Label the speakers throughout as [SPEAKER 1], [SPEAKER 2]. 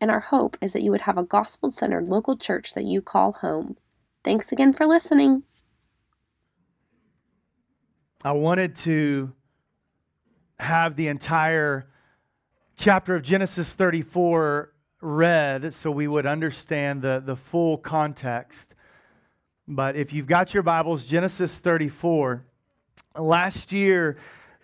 [SPEAKER 1] and our hope is that you would have a gospel centered local church that you call home. Thanks again for listening.
[SPEAKER 2] I wanted to have the entire chapter of Genesis 34 read so we would understand the, the full context. But if you've got your Bibles, Genesis 34, last year,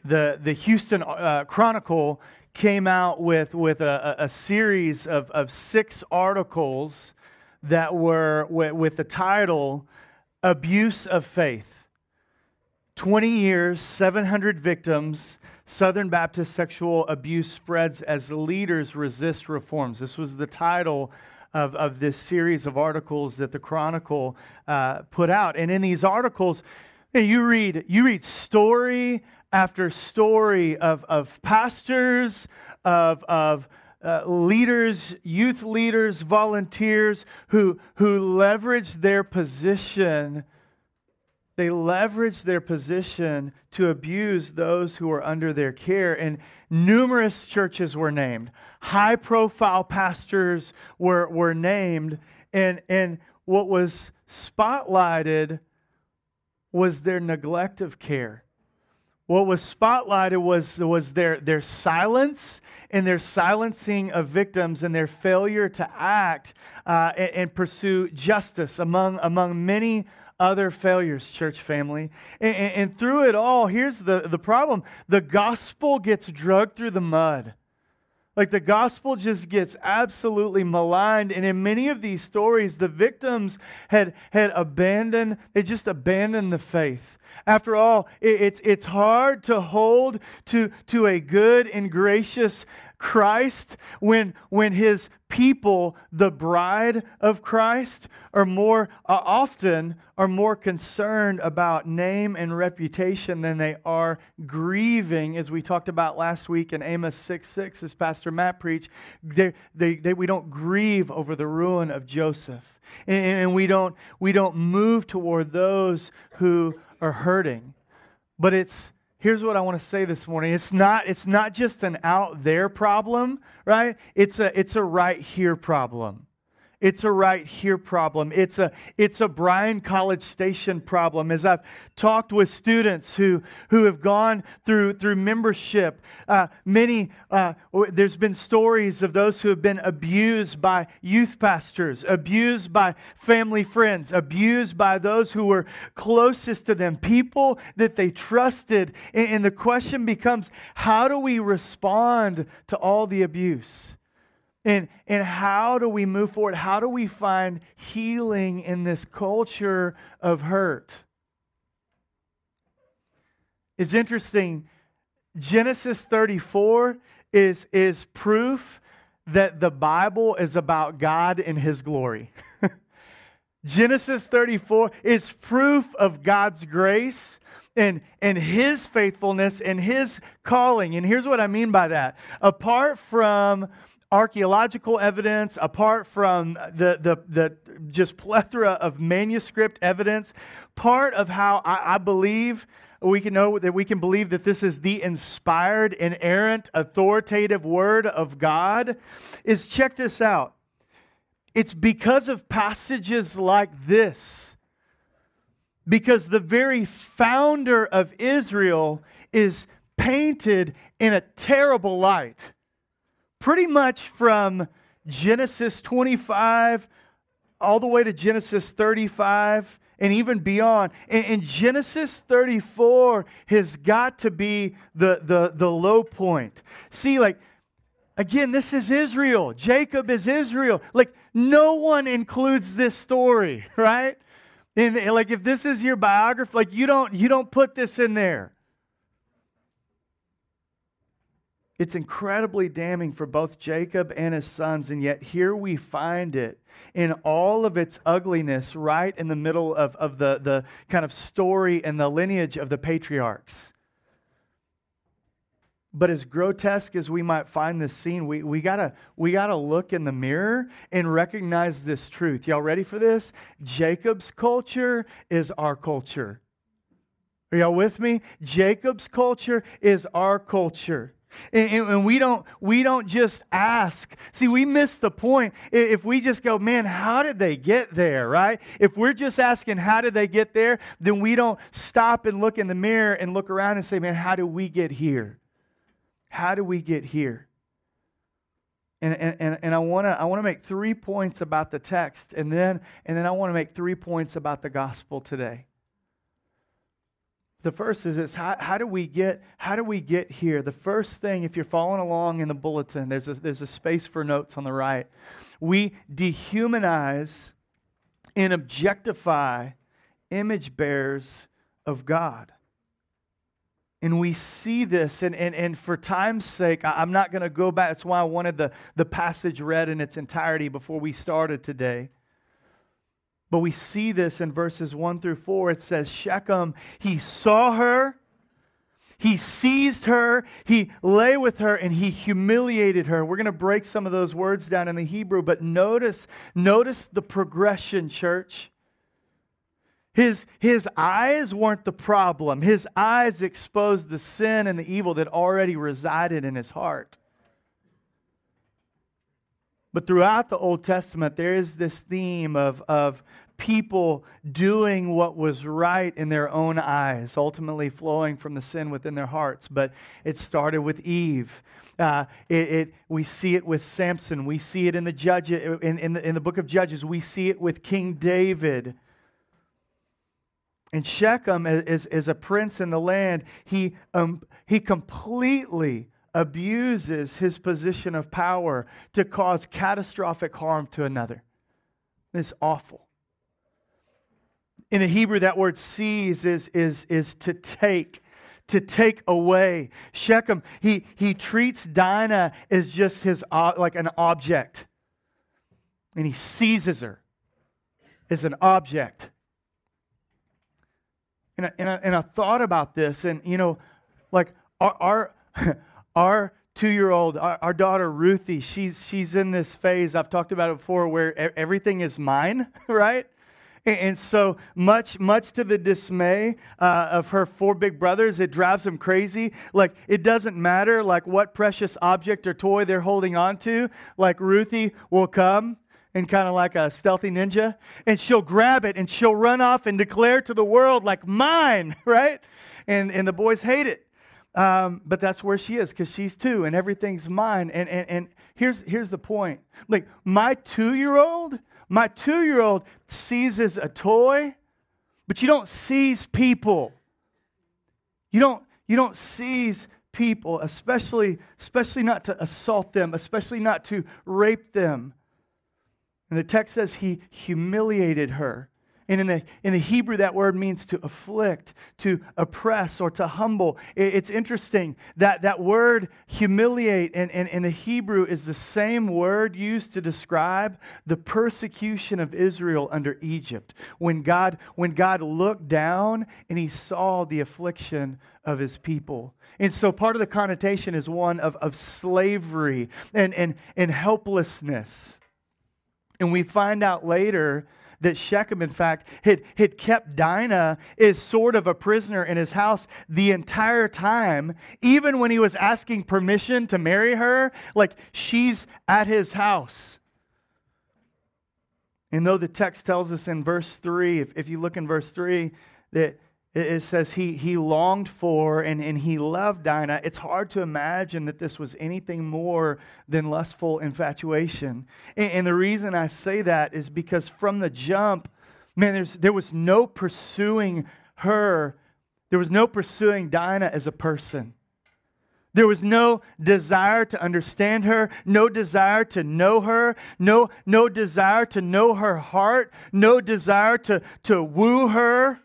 [SPEAKER 2] the, the Houston uh, Chronicle came out with, with a, a series of, of six articles that were with, with the title Abuse of Faith. 20 years, 700 victims, Southern Baptist sexual abuse spreads as leaders resist reforms. This was the title of, of this series of articles that the Chronicle uh, put out. And in these articles, you read, you read story after story of, of pastors, of, of uh, leaders, youth leaders, volunteers who, who leverage their position. They leverage their position to abuse those who are under their care. And numerous churches were named. High profile pastors were, were named. And, and what was spotlighted was their neglect of care. What was spotlighted was, was their, their silence and their silencing of victims and their failure to act uh, and, and, pursue justice among, among many other failures, church family. And, and, and through it all, here's the, the problem the gospel gets drugged through the mud. Like the gospel just gets absolutely maligned. And in many of these stories, the victims had, had abandoned, they just abandoned the faith. After all, it, it's, it's hard to hold to, to a good and gracious Christ when, when his people, the bride of Christ, are more uh, often are more concerned about name and reputation than they are grieving, as we talked about last week in Amos 6 6, as Pastor Matt preached. They, they, they, we don't grieve over the ruin of Joseph. And, and we, don't, we don't move toward those who are hurting. But it's here's what I want to say this morning. It's not, it's not just an out there problem, right? It's a, it's a right here problem. It's a right here problem. It's a, it's a Bryan College Station problem. As I've talked with students who, who have gone through, through membership, uh, many, uh, there's been stories of those who have been abused by youth pastors, abused by family friends, abused by those who were closest to them, people that they trusted. and, and the question becomes how do we respond to all the abuse? And, and how do we move forward? How do we find healing in this culture of hurt? It's interesting. Genesis 34 is, is proof that the Bible is about God and His glory. Genesis 34 is proof of God's grace and, and His faithfulness and His calling. And here's what I mean by that. Apart from archaeological evidence, apart from the, the, the just plethora of manuscript evidence, part of how I, I believe we can know that we can believe that this is the inspired, inerrant, authoritative word of God is check this out. It's because of passages like this. Because the very founder of Israel is painted in a terrible light pretty much from Genesis 25 all the way to Genesis 35 and even beyond. And, and, Genesis 34 has got to be the, the, the low point. See, like, again, this is Israel. Jacob is Israel. Like, no one includes this story, right? And like, if this is your biography, like, you don't, you don't put this in there. It's incredibly damning for both Jacob and his sons, and yet here we find it in all of its ugliness right in the middle of, of the, the kind of story and the lineage of the patriarchs. But as grotesque as we might find this scene, we, we, gotta, we gotta look in the mirror and recognize this truth. Y'all ready for this? Jacob's culture is our culture. Are y'all with me? Jacob's culture is our culture. And, and, we don't we don't just ask. See, we miss the point if we just go, man, how did they get there, right? If we're just asking how did they get there, then we don't stop and look in the mirror and look around and say, man, how do we get here? How do we get here? And, and, and I want to I wanna make three points about the text, and then, and then I want to make three points about the gospel today. The first is this how, how, do we get how do we get here? The first thing, if you're following along in the bulletin, there's a, there's a space for notes on the right. We dehumanize and objectify image bearers of God. And we see this, and, and, and for time's sake, I'm not going to go back. That's why I wanted the, the passage read in its entirety before we started today. But we see this in verses 1 through 4. It says, Shechem, he saw her, he seized her, he lay with her, and he humiliated her. We're going to break some of those words down in the Hebrew, but notice, notice the progression, church. His, his eyes weren't the problem. His eyes exposed the sin and the evil that already resided in his heart. But throughout the Old Testament, there is this theme of, of people doing what was right in their own eyes, ultimately flowing from the sin within their hearts. But it started with Eve. Uh, it, it, we see it with Samson. We see it in the, judge, in, in, the, in the book of Judges. We see it with King David. And Shechem, is as a prince in the land, he, um, he completely abuses his position of power to cause catastrophic harm to another. It's awful. In the Hebrew, that word seize is, is, is to take, to take away. Shechem, he, he treats Dinah as just his, uh, like an object. And he seizes her as an object. And I, and I, and I thought about this, and you know, like our, our our two-year-old, our, our, daughter Ruthie, she's she's in this phase. I've talked about it before, where everything is mine, right? And, and so much, much to the dismay uh, of her four big brothers, it drives them crazy. Like it doesn't matter, like what precious object or toy they're holding on to. Like Ruthie will come and kind of like a stealthy ninja, and she'll grab it and she'll run off and declare to the world like mine, right? And and the boys hate it. Um, but that's where she is because she's two and everything's mine. And, and, and here's, here's the point like, my two year old, my two year old seizes a toy, but you don't seize people. You don't, you don't seize people, especially, especially not to assault them, especially not to rape them. And the text says he humiliated her. And in the, in the Hebrew, that word means to afflict, to oppress, or to humble. It, it's interesting that that word humiliate in, in, in the Hebrew is the same word used to describe the persecution of Israel under Egypt. When God, when God looked down and he saw the affliction of his people. And so part of the connotation is one of, of slavery and, and, and helplessness. And we find out later that Shechem, in fact, had, had kept Dinah as sort of a prisoner in his house the entire time, even when he was asking permission to marry her, like she's at his house. And though the text tells us in verse 3, if, if you look in verse 3, that it says he, he longed for and, and he loved Dinah. It's hard to imagine that this was anything more than lustful infatuation. And, and the reason I say that is because from the jump, man, there was no pursuing her, there was no pursuing Dinah as a person. There was no desire to understand her, no desire to know her, no, no desire to know her heart, no desire to, to woo her.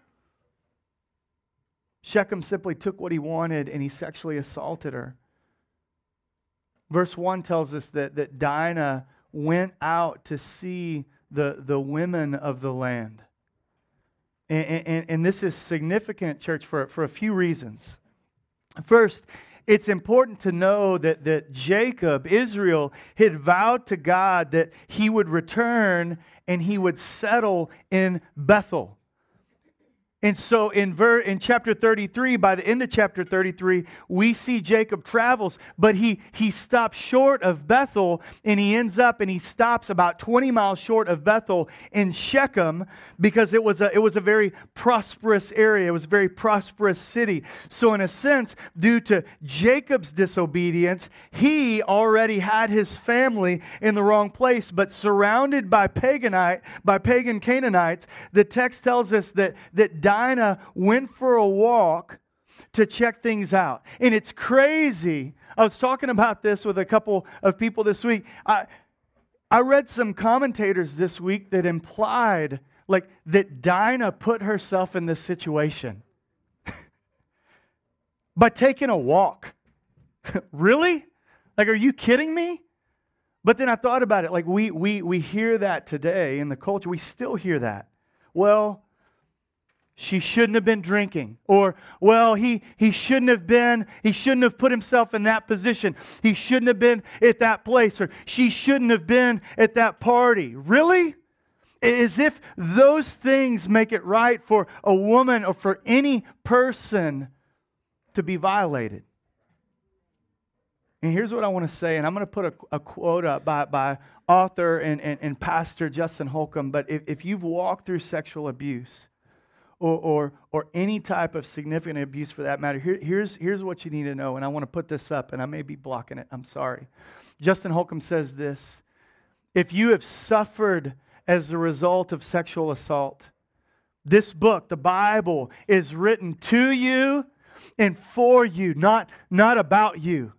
[SPEAKER 2] Shechem simply took what he wanted and he sexually assaulted her. Verse 1 tells us that, that Dinah went out to see the, the women of the land. And, and, and this is significant, church, for, for a few reasons. First, it's important to know that, that Jacob, Israel, had vowed to God that he would return and he would settle in Bethel. And so in, ver- in chapter 33, by the end of chapter 33, we see Jacob travels, but he, he stops short of Bethel and he ends up and he stops about 20 miles short of Bethel in Shechem because it was a, it was a very prosperous area. It was a very prosperous city. So, in a sense, due to Jacob's disobedience, he already had his family in the wrong place, but surrounded by paganite, by pagan Canaanites, the text tells us that, that Dinah went for a walk to check things out. And it's crazy. I was talking about this with a couple of people this week. I, I read some commentators this week that implied like that Dinah put herself in this situation by taking a walk. really? Like, are you kidding me? But then I thought about it. Like, we, we, we hear that today in the culture. We still hear that. Well, she shouldn't have been drinking. Or well he he shouldn't have been he shouldn't have put himself in that position. He shouldn't have been at that place. Or she shouldn't have been at that party. Really? As if those things make it right for a woman or for any person to be violated. And here's what i want to say and i'm going to put a, a quote up by, by author and, and, and pastor justin holcomb but if, if you've walked through sexual abuse or, or, or any type of significant abuse for that matter, Here, here's, here's what you need to know. And I want to put this up, and I may be blocking it. I'm sorry. Justin Holcomb says this If you have suffered as a result of sexual assault, this book, the Bible, is written to you and for you, not, not about you.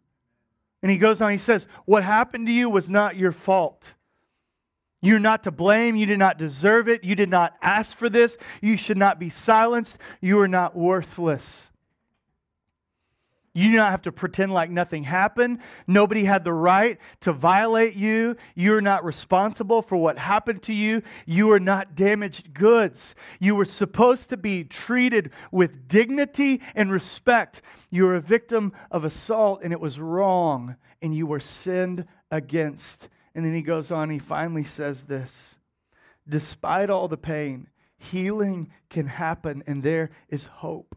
[SPEAKER 2] And he goes on, he says, What happened to you was not your fault. You're not to blame. You did not deserve it. You did not ask for this. You should not be silenced. You are not worthless. You do not have to pretend like nothing happened. Nobody had the right to violate you. You're not responsible for what happened to you. You are not damaged goods. You were supposed to be treated with dignity and respect. You were a victim of assault, and it was wrong, and you were sinned against. And then he goes on, he finally says this Despite all the pain, healing can happen, and there is hope.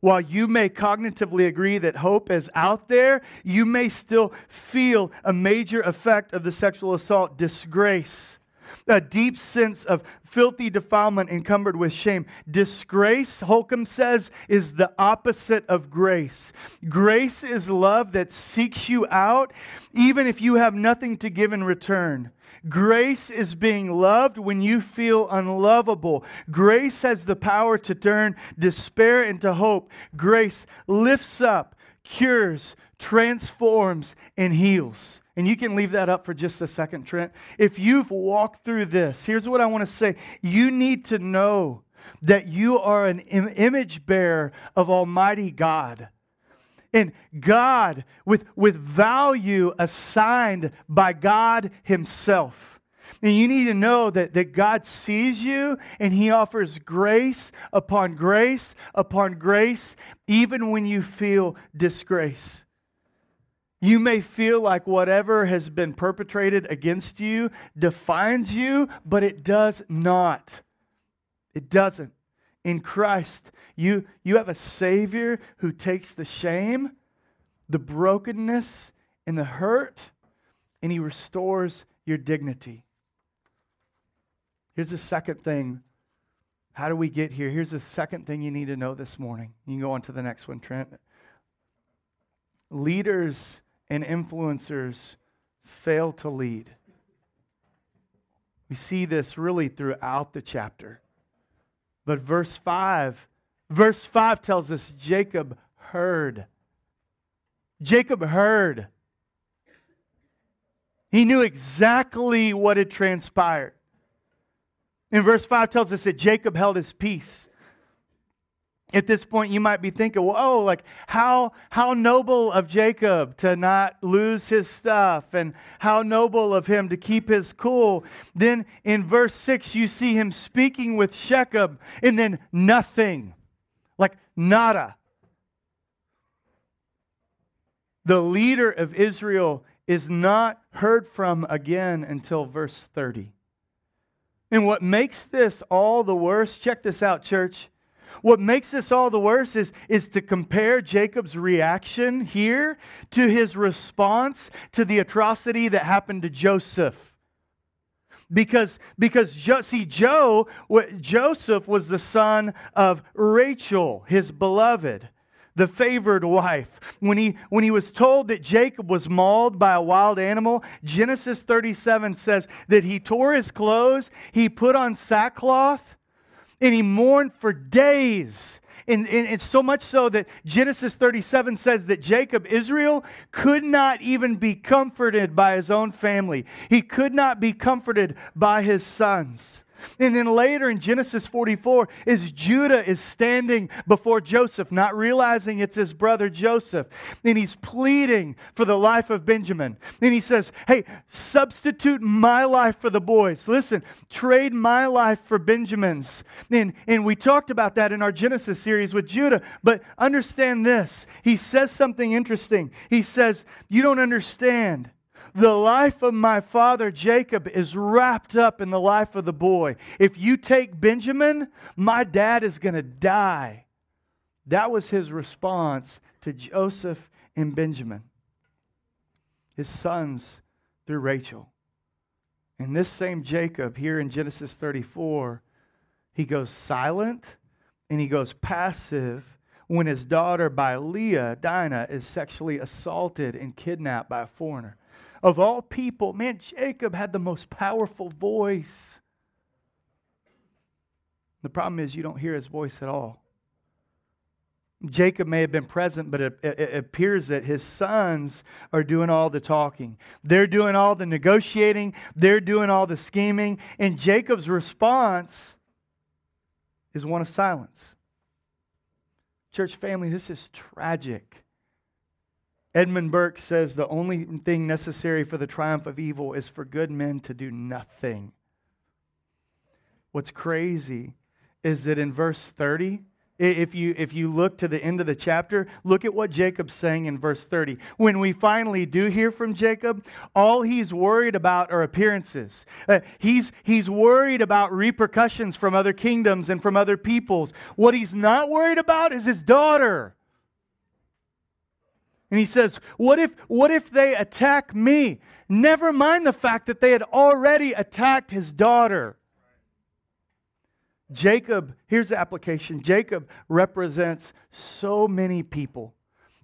[SPEAKER 2] While you may cognitively agree that hope is out there, you may still feel a major effect of the sexual assault disgrace a deep sense of filthy defilement encumbered with shame. Disgrace, Holcomb says, is the opposite of grace. Grace is love that seeks you out, even if you have nothing to give in return. Grace is being loved when you feel unlovable. Grace has the power to turn despair into hope. Grace lifts up, cures, transforms, and heals. And you can leave that up for just a second, Trent. If you've walked through this, here's what I want to say you need to know that you are an Im- image bearer of Almighty God. And God, with, with value assigned by God Himself. And you need to know that, that God sees you and He offers grace upon grace upon grace, even when you feel disgrace. You may feel like whatever has been perpetrated against you defines you, but it does not. It doesn't. In Christ, you, you have a Savior who takes the shame, the brokenness, and the hurt, and He restores your dignity. Here's the second thing. How do we get here? Here's the second thing you need to know this morning. You can go on to the next one, Trent. Leaders and influencers fail to lead. We see this really throughout the chapter. But verse 5, verse 5 tells us Jacob heard. Jacob heard. He knew exactly what had transpired. In verse 5 tells us that Jacob held his peace. At this point, you might be thinking, well, oh, like how, how noble of Jacob to not lose his stuff, and how noble of him to keep his cool. Then in verse 6, you see him speaking with Shechem, and then nothing, like nada. The leader of Israel is not heard from again until verse 30. And what makes this all the worse, check this out, church what makes this all the worse is, is to compare Jacob's reaction here to his response to the atrocity that happened to Joseph. Because, because see, Joe, what, Joseph was the son of Rachel, his beloved the favored wife. When he, when he was told that Jacob was mauled by a wild animal, Genesis 37 says that he tore his clothes, he put on sackcloth, and he mourned for days. And, and, and, so much so that Genesis 37 says that Jacob, Israel, could not even be comforted by his own family. He could not be comforted by his sons. And then later in Genesis 44 is Judah is standing before Joseph, not realizing it's his brother Joseph. And he's pleading for the life of Benjamin. And he says, Hey, substitute my life for the boys. Listen, trade my life for Benjamin's. And, and we talked about that in our Genesis series with Judah. But understand this. He says something interesting. He says, You don't understand. The life of my father Jacob is wrapped up in the life of the boy. If you take Benjamin, my dad is going to die. That was his response to Joseph and Benjamin, his sons through Rachel. And this same Jacob, here in Genesis 34, he goes silent and he goes passive when his daughter by Leah, Dinah, is sexually assaulted and kidnapped by a foreigner. Of all people, man, Jacob had the most powerful voice. The problem is you don't hear his voice at all. Jacob may have been present, but it, it, appears that his sons are doing all the talking. They're doing all the negotiating, they're doing all the scheming, and Jacob's response is one of silence. Church family, this is tragic. Edmund Burke says the only thing necessary for the triumph of evil is for good men to do nothing. What's crazy is that in verse 30, if you, if you look to the end of the chapter, look at what Jacob's saying in verse 30. When we finally do hear from Jacob, all he's worried about are appearances. Uh, he's, he's worried about repercussions from other kingdoms and from other peoples. What he's not worried about is his daughter. And he says, what if, what if they attack me? Never mind the fact that they had already attacked his daughter. Jacob, here's the application Jacob represents so many people,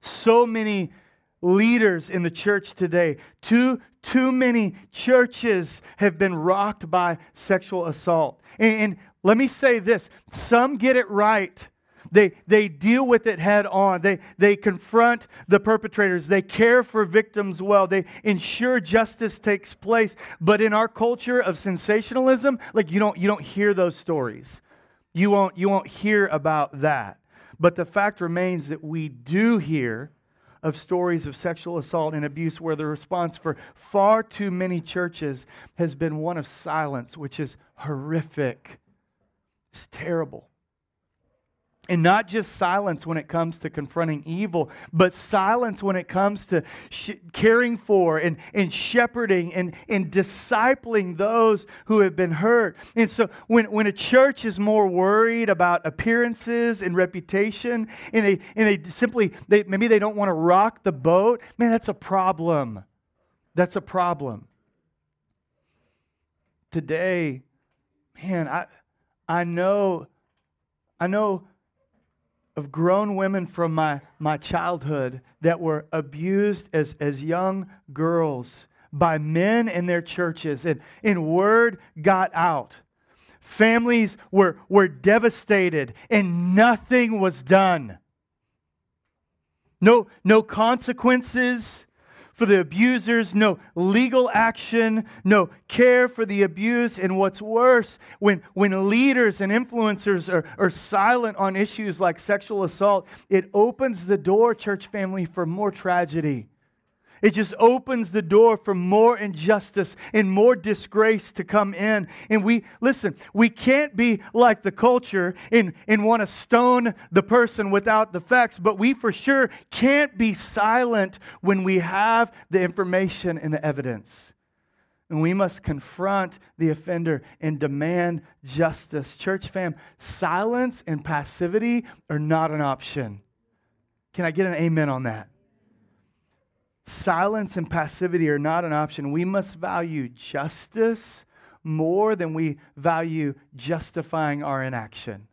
[SPEAKER 2] so many leaders in the church today. Too, too many churches have been rocked by sexual assault. And, and let me say this some get it right they, they deal with it head on. They, they confront the perpetrators. They care for victims well. They ensure justice takes place. But in our culture of sensationalism, like you don't, you don't hear those stories. You won't, you won't hear about that. But the fact remains that we do hear of stories of sexual assault and abuse where the response for far too many churches has been one of silence, which is horrific. It's terrible. And not just silence when it comes to confronting evil, but silence when it comes to sh- caring for and, and shepherding and, and discipling those who have been hurt. And so when, when a church is more worried about appearances and reputation, and they, and they simply, they, maybe they don't want to rock the boat, man, that's a problem. That's a problem. Today, man, I, I know, I know of grown women from my, my childhood that were abused as, as young girls by men in their churches, and, and word got out. Families were, were devastated, and nothing was done. No, no consequences, for the abusers, no legal action, no care for the abused. And what's worse, when, when leaders and influencers are, are silent on issues like sexual assault, it opens the door, church family, for more tragedy. It just opens the door for more injustice and more disgrace to come in. And we, listen, we can't be like the culture and, and want to stone the person without the facts, but we for sure can't be silent when we have the information and the evidence. And we must confront the offender and demand justice. Church fam, silence and passivity are not an option. Can I get an amen on that? Silence and passivity are not an option. We must value justice more than we value justifying our inaction.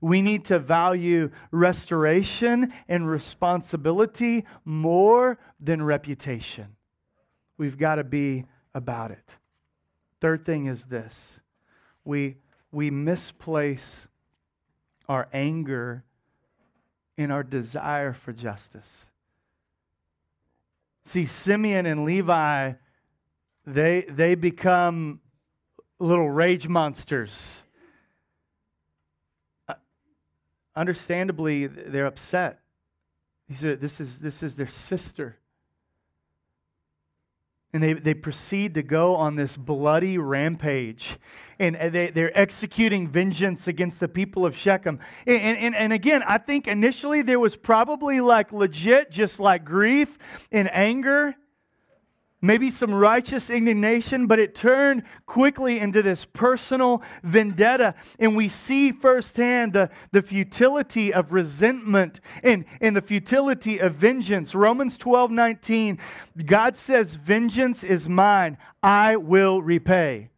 [SPEAKER 2] We need to value restoration and responsibility more than reputation. We've got to be about it. Third thing is this we, we misplace our anger in our desire for justice. See, Simeon and Levi, they, they become little rage monsters. Uh, understandably, they're upset. These are, This is, this is their sister. And they, they proceed to go on this bloody rampage. And uh, they, they're executing vengeance against the people of Shechem. And, and, and again, I think initially there was probably like legit, just like grief and anger maybe some righteous indignation, but it turned quickly into this personal vendetta. And we see firsthand the, the futility of resentment and, and the futility of vengeance. Romans 12 19, God says, Vengeance is mine, I will repay.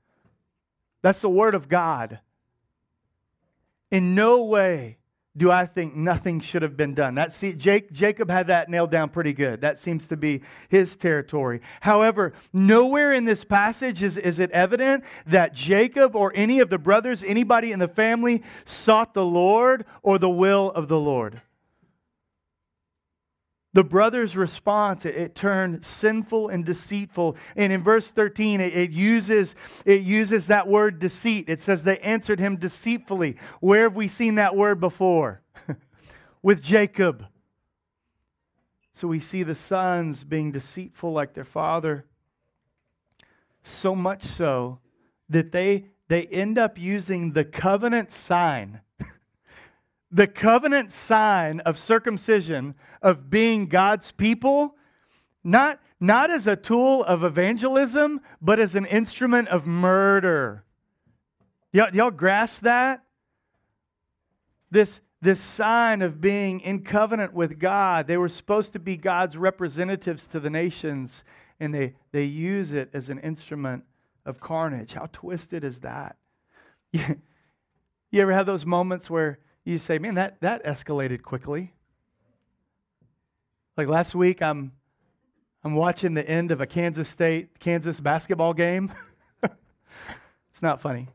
[SPEAKER 2] That's the word of God. In no way do I think nothing should have been done. That see, Jake, Jacob had that nailed down pretty good. That seems to be his territory. However, nowhere in this passage is, is it evident that Jacob or any of the brothers, anybody in the family, sought the Lord or the will of the Lord. The brother's response, it, it, turned sinful and deceitful. And in verse 13, it, it, uses, it uses that word deceit. It says they answered him deceitfully. Where have we seen that word before? With Jacob. So we see the sons being deceitful like their father. So much so that they, they end up using the covenant sign the covenant sign of circumcision, of being God's people, not, not as a tool of evangelism, but as an instrument of murder. Y'all, y'all grasp that? This, this sign of being in covenant with God. They were supposed to be God's representatives to the nations, and they, they use it as an instrument of carnage. How twisted is that? You, you ever have those moments where you say, man, that, that escalated quickly. Like last week, I'm, I'm watching the end of a Kansas State, Kansas basketball game. it's not funny.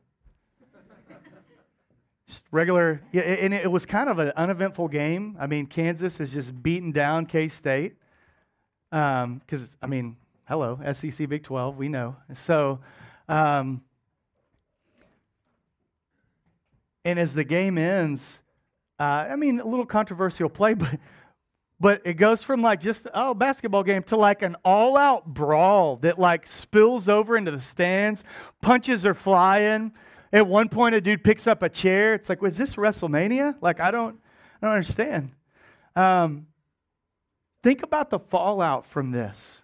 [SPEAKER 2] Just regular, yeah, and it was kind of an uneventful game. I mean, Kansas has just beaten down K State. Because, um, I mean, hello, SEC Big 12, we know. So, um, And as the game ends, uh, I mean, a little controversial play, but but it goes from like just oh basketball game to like an all-out brawl that like spills over into the stands. Punches are flying. At one point, a dude picks up a chair. It's like, was this WrestleMania? Like, I don't, I don't understand. Um, think about the fallout from this.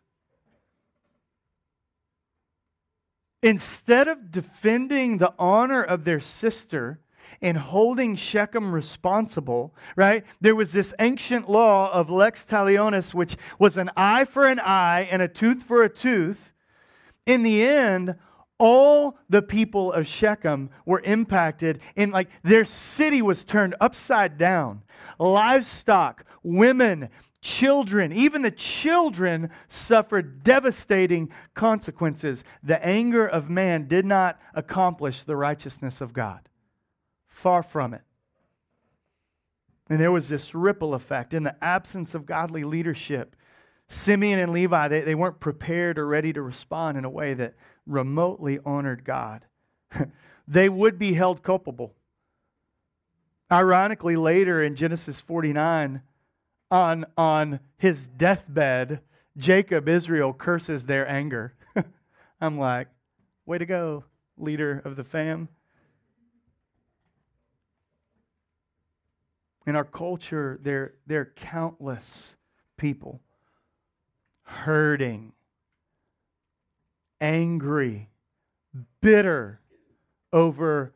[SPEAKER 2] Instead of defending the honor of their sister, and holding Shechem responsible, right? There was this ancient law of lex talionis, which was an eye for an eye and a tooth for a tooth. In the end, all the people of Shechem were impacted, and like their city was turned upside down. Livestock, women, children, even the children suffered devastating consequences. The anger of man did not accomplish the righteousness of God. Far from it. And there was this ripple effect. In the absence of godly leadership, Simeon and Levi, they, they weren't prepared or ready to respond in a way that remotely honored God. they would be held culpable. Ironically, later in Genesis 49, on, on his deathbed, Jacob, Israel, curses their anger. I'm like, way to go, leader of the fam. In our culture, there, there are countless people hurting, angry, bitter over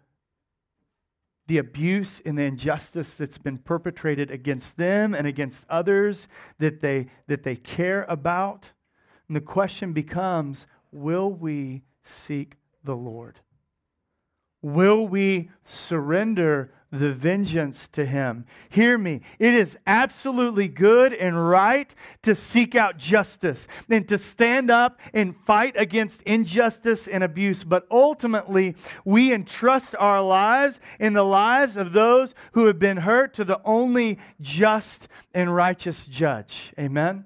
[SPEAKER 2] the abuse and the injustice that's been perpetrated against them and against others that they, that they care about. And the question becomes will we seek the Lord? Will we surrender the vengeance to him. Hear me. It is absolutely good and right to seek out justice and to stand up and fight against injustice and abuse. But ultimately, we entrust our lives and the lives of those who have been hurt to the only just and righteous judge. Amen.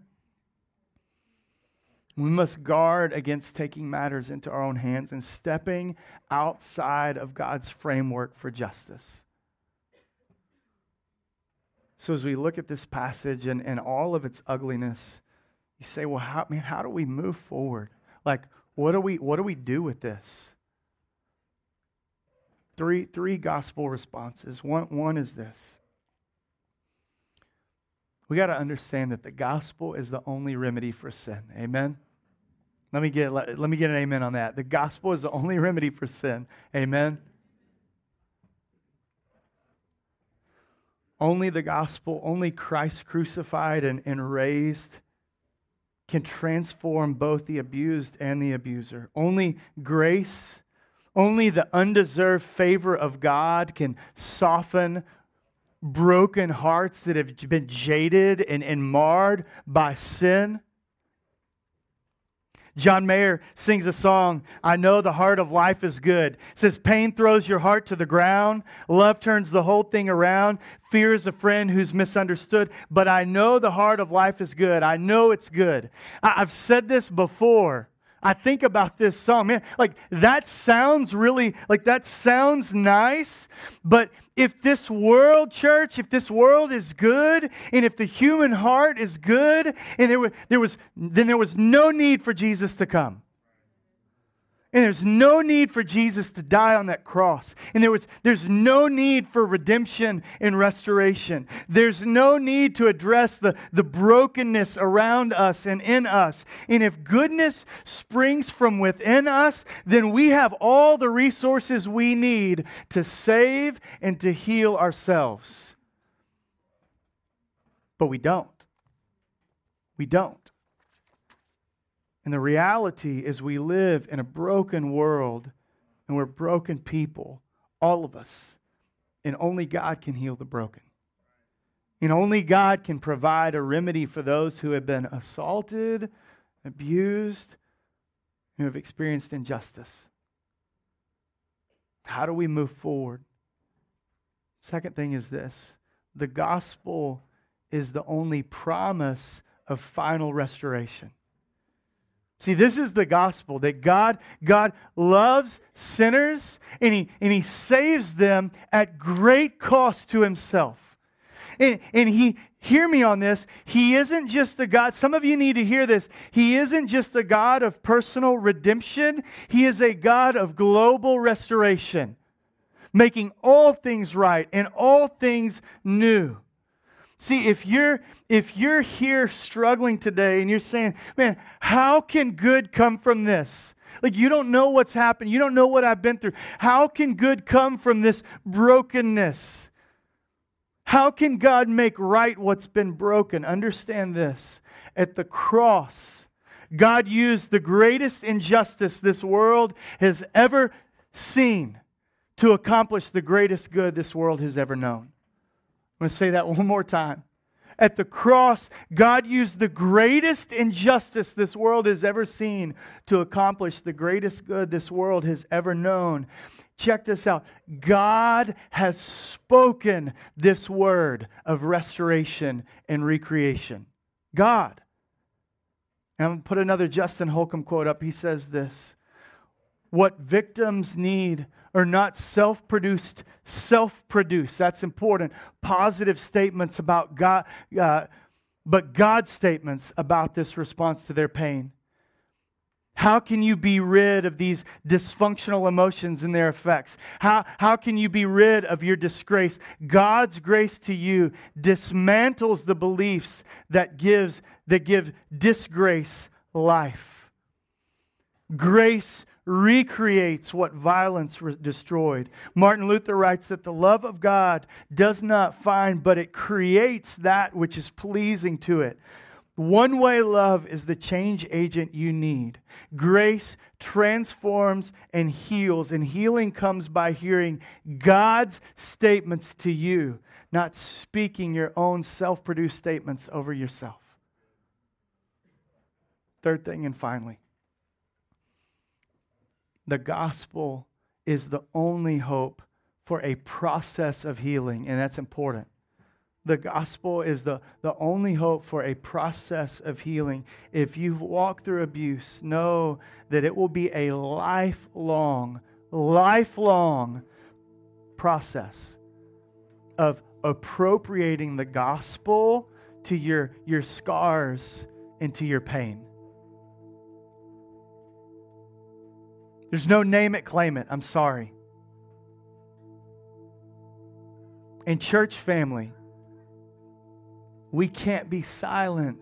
[SPEAKER 2] We must guard against taking matters into our own hands and stepping outside of God's framework for justice. So as we look at this passage and, and all of its ugliness, you say, well, how, man, how do we move forward? Like, what do we, what do, we do with this? Three, three gospel responses. One, one is this. We got to understand that the gospel is the only remedy for sin. Amen? Let me, get, let, let me get an amen on that. The gospel is the only remedy for sin. Amen? Only the gospel, only Christ crucified and, and raised can transform both the abused and the abuser. Only grace, only the undeserved favor of God can soften broken hearts that have been jaded and, and marred by sin. John Mayer sings a song, I know the heart of life is good. It says, Pain throws your heart to the ground. Love turns the whole thing around. Fear is a friend who's misunderstood. But I know the heart of life is good. I know it's good. I- I've said this before. I think about this song, man, like that sounds really, like that sounds nice, but if this world, church, if this world is good, and if the human heart is good, and there was, there was then there was no need for Jesus to come. And there's no need for Jesus to die on that cross. And there was, there's no need for redemption and restoration. There's no need to address the, the brokenness around us and in us. And if goodness springs from within us, then we have all the resources we need to save and to heal ourselves. But we don't. We don't. And the reality is, we live in a broken world and we're broken people, all of us. And only God can heal the broken. And only God can provide a remedy for those who have been assaulted, abused, who have experienced injustice. How do we move forward? Second thing is this the gospel is the only promise of final restoration. See, this is the gospel that God, God loves sinners and he, and he saves them at great cost to himself. And, and he, hear me on this, he isn't just the God, some of you need to hear this. He isn't just a God of personal redemption, he is a God of global restoration, making all things right and all things new. See, if you're if you're here struggling today and you're saying, "Man, how can good come from this?" Like you don't know what's happened. You don't know what I've been through. How can good come from this brokenness? How can God make right what's been broken? Understand this. At the cross, God used the greatest injustice this world has ever seen to accomplish the greatest good this world has ever known. I'm going to say that one more time. At the cross, God used the greatest injustice this world has ever seen to accomplish the greatest good this world has ever known. Check this out. God has spoken this word of restoration and recreation. God. And I'm going to put another Justin Holcomb quote up. He says this What victims need are not self produced, self produced. That's important. Positive statements about God, uh, but God statements about this response to their pain. How can you be rid of these dysfunctional emotions and their effects? How, how can you be rid of your disgrace? God's grace to you dismantles the beliefs that, gives, that give disgrace life. Grace recreates what violence re- destroyed. Martin Luther writes that the love of God does not find, but it creates that which is pleasing to it. One way love is the change agent you need. Grace transforms and heals, and healing comes by hearing God's statements to you, not speaking your own self produced statements over yourself. Third thing, and finally, the gospel is the only hope for a process of healing, and that's important. The gospel is the, the only hope for a process of healing. If you've walked through abuse, know that it will be a lifelong, lifelong process of appropriating the gospel to your, your scars and to your pain. There's no name it, claim it. I'm sorry. In church family, we can't be silent.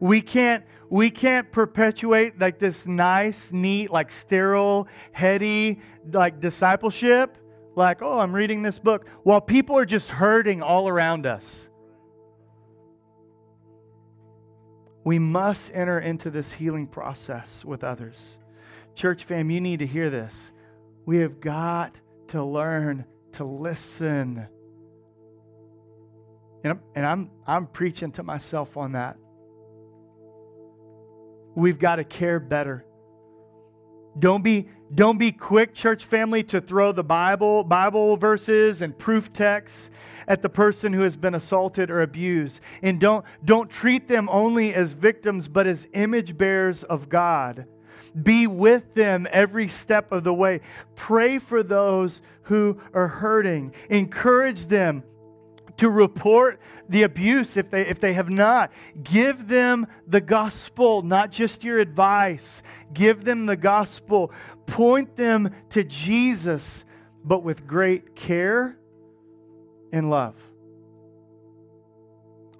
[SPEAKER 2] We can't we can't perpetuate like this nice, neat, like sterile, heady like discipleship. Like, oh, I'm reading this book while people are just hurting all around us. We must enter into this healing process with others. Church fam, you need to hear this. We have got to learn to listen. And I'm, and I'm, I'm preaching to myself on that. We've got to care better. Don't be, don't be quick, church family, to throw the Bible, Bible verses and proof texts at the person who has been assaulted or abused. And don't, don't treat them only as victims, but as image bearers of God. Be with them every step of the way. Pray for those who are hurting. Encourage them to report the abuse if they, if they have not. Give them the gospel, not just your advice. Give them the gospel. Point them to Jesus, but with great care and love.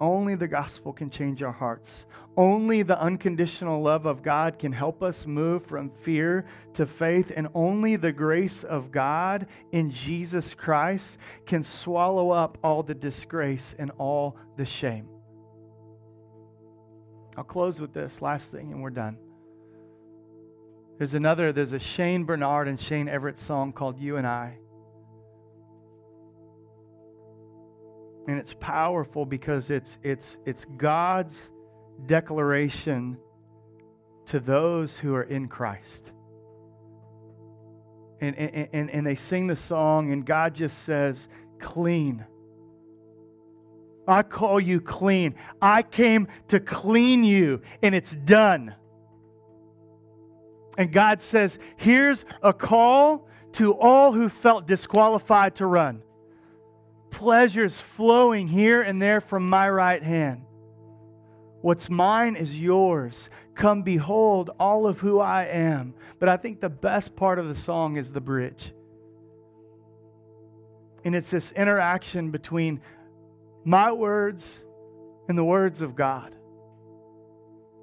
[SPEAKER 2] Only the gospel can change our hearts. Only the unconditional love of God can help us move from fear to faith. And only the grace of God in Jesus Christ can swallow up all the disgrace and all the shame. I'll close with this last thing and we're done. There's another, there's a Shane Bernard and Shane Everett song called You and I. And it's powerful because it's, it's, it's God's declaration to those who are in Christ. And, and, and, and they sing the song, and God just says, clean. I call you clean. I came to clean you, and it's done. And God says, here's a call to all who felt disqualified to run pleasures flowing here and there from my right hand. What's mine is yours. Come behold all of who I am. But I think the best part of the song is the bridge. And it's this interaction between my words and the words of God.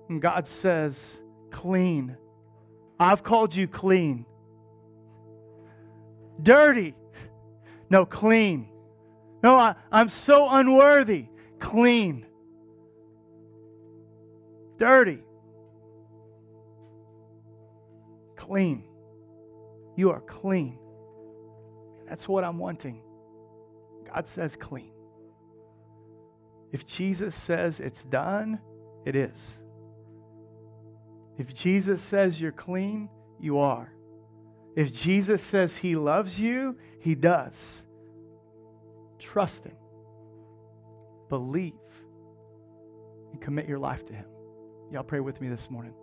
[SPEAKER 2] And God says, clean. I've called you clean. Dirty. No, clean. No, I, am so unworthy. Clean. Dirty. Clean. You are clean. That's what I'm wanting. God says clean. If Jesus says it's done, it is. If Jesus says you're clean, you are. If Jesus says he loves you, he does. Trust Him, believe, and commit your life to Him. Y'all pray with me this morning.